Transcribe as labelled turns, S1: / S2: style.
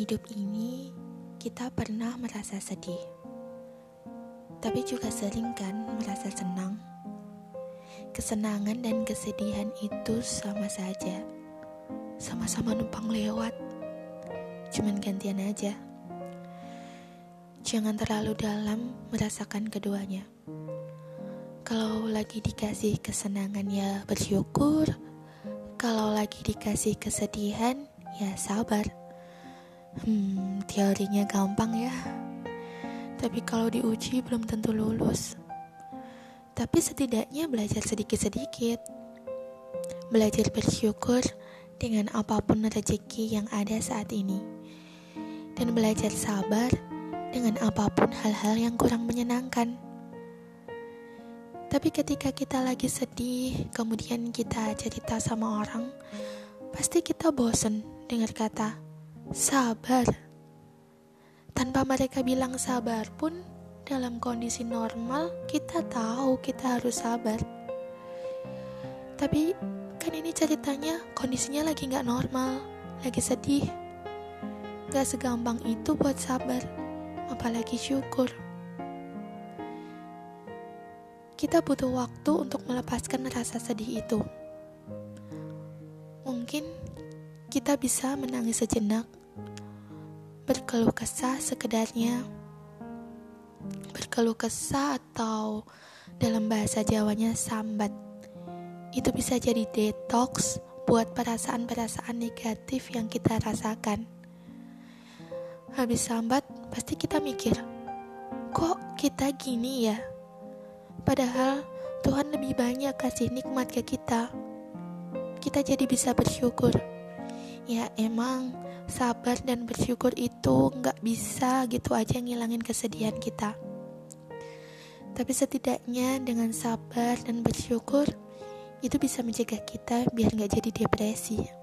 S1: hidup ini kita pernah merasa sedih, tapi juga sering kan merasa senang. Kesenangan dan kesedihan itu sama saja, sama-sama numpang lewat, cuman gantian aja. Jangan terlalu dalam merasakan keduanya. Kalau lagi dikasih kesenangan ya bersyukur, kalau lagi dikasih kesedihan ya sabar. Hmm, teorinya gampang ya. Tapi kalau diuji belum tentu lulus. Tapi setidaknya belajar sedikit-sedikit. Belajar bersyukur dengan apa pun rezeki yang ada saat ini. Dan belajar sabar dengan apa pun hal-hal yang kurang menyenangkan. Tapi ketika kita lagi sedih, kemudian kita cerita sama orang, pasti kita bosen dengar kata sabar. Tanpa mereka bilang sabar pun, dalam kondisi normal kita tahu kita harus sabar. Tapi kan ini ceritanya kondisinya lagi nggak normal, lagi sedih. Gak segampang itu buat sabar, apalagi syukur. Kita butuh waktu untuk melepaskan rasa sedih itu. Mungkin kita bisa menangis sejenak berkeluh kesah sekedarnya. Berkeluh kesah atau dalam bahasa Jawanya sambat. Itu bisa jadi detox buat perasaan-perasaan negatif yang kita rasakan. Habis sambat pasti kita mikir kok kita gini ya? Padahal Tuhan lebih banyak kasih nikmat ke kita. Kita jadi bisa bersyukur. Ya emang sabar dan bersyukur itu nggak bisa gitu aja ngilangin kesedihan kita. Tapi setidaknya dengan sabar dan bersyukur itu bisa mencegah kita biar nggak jadi depresi.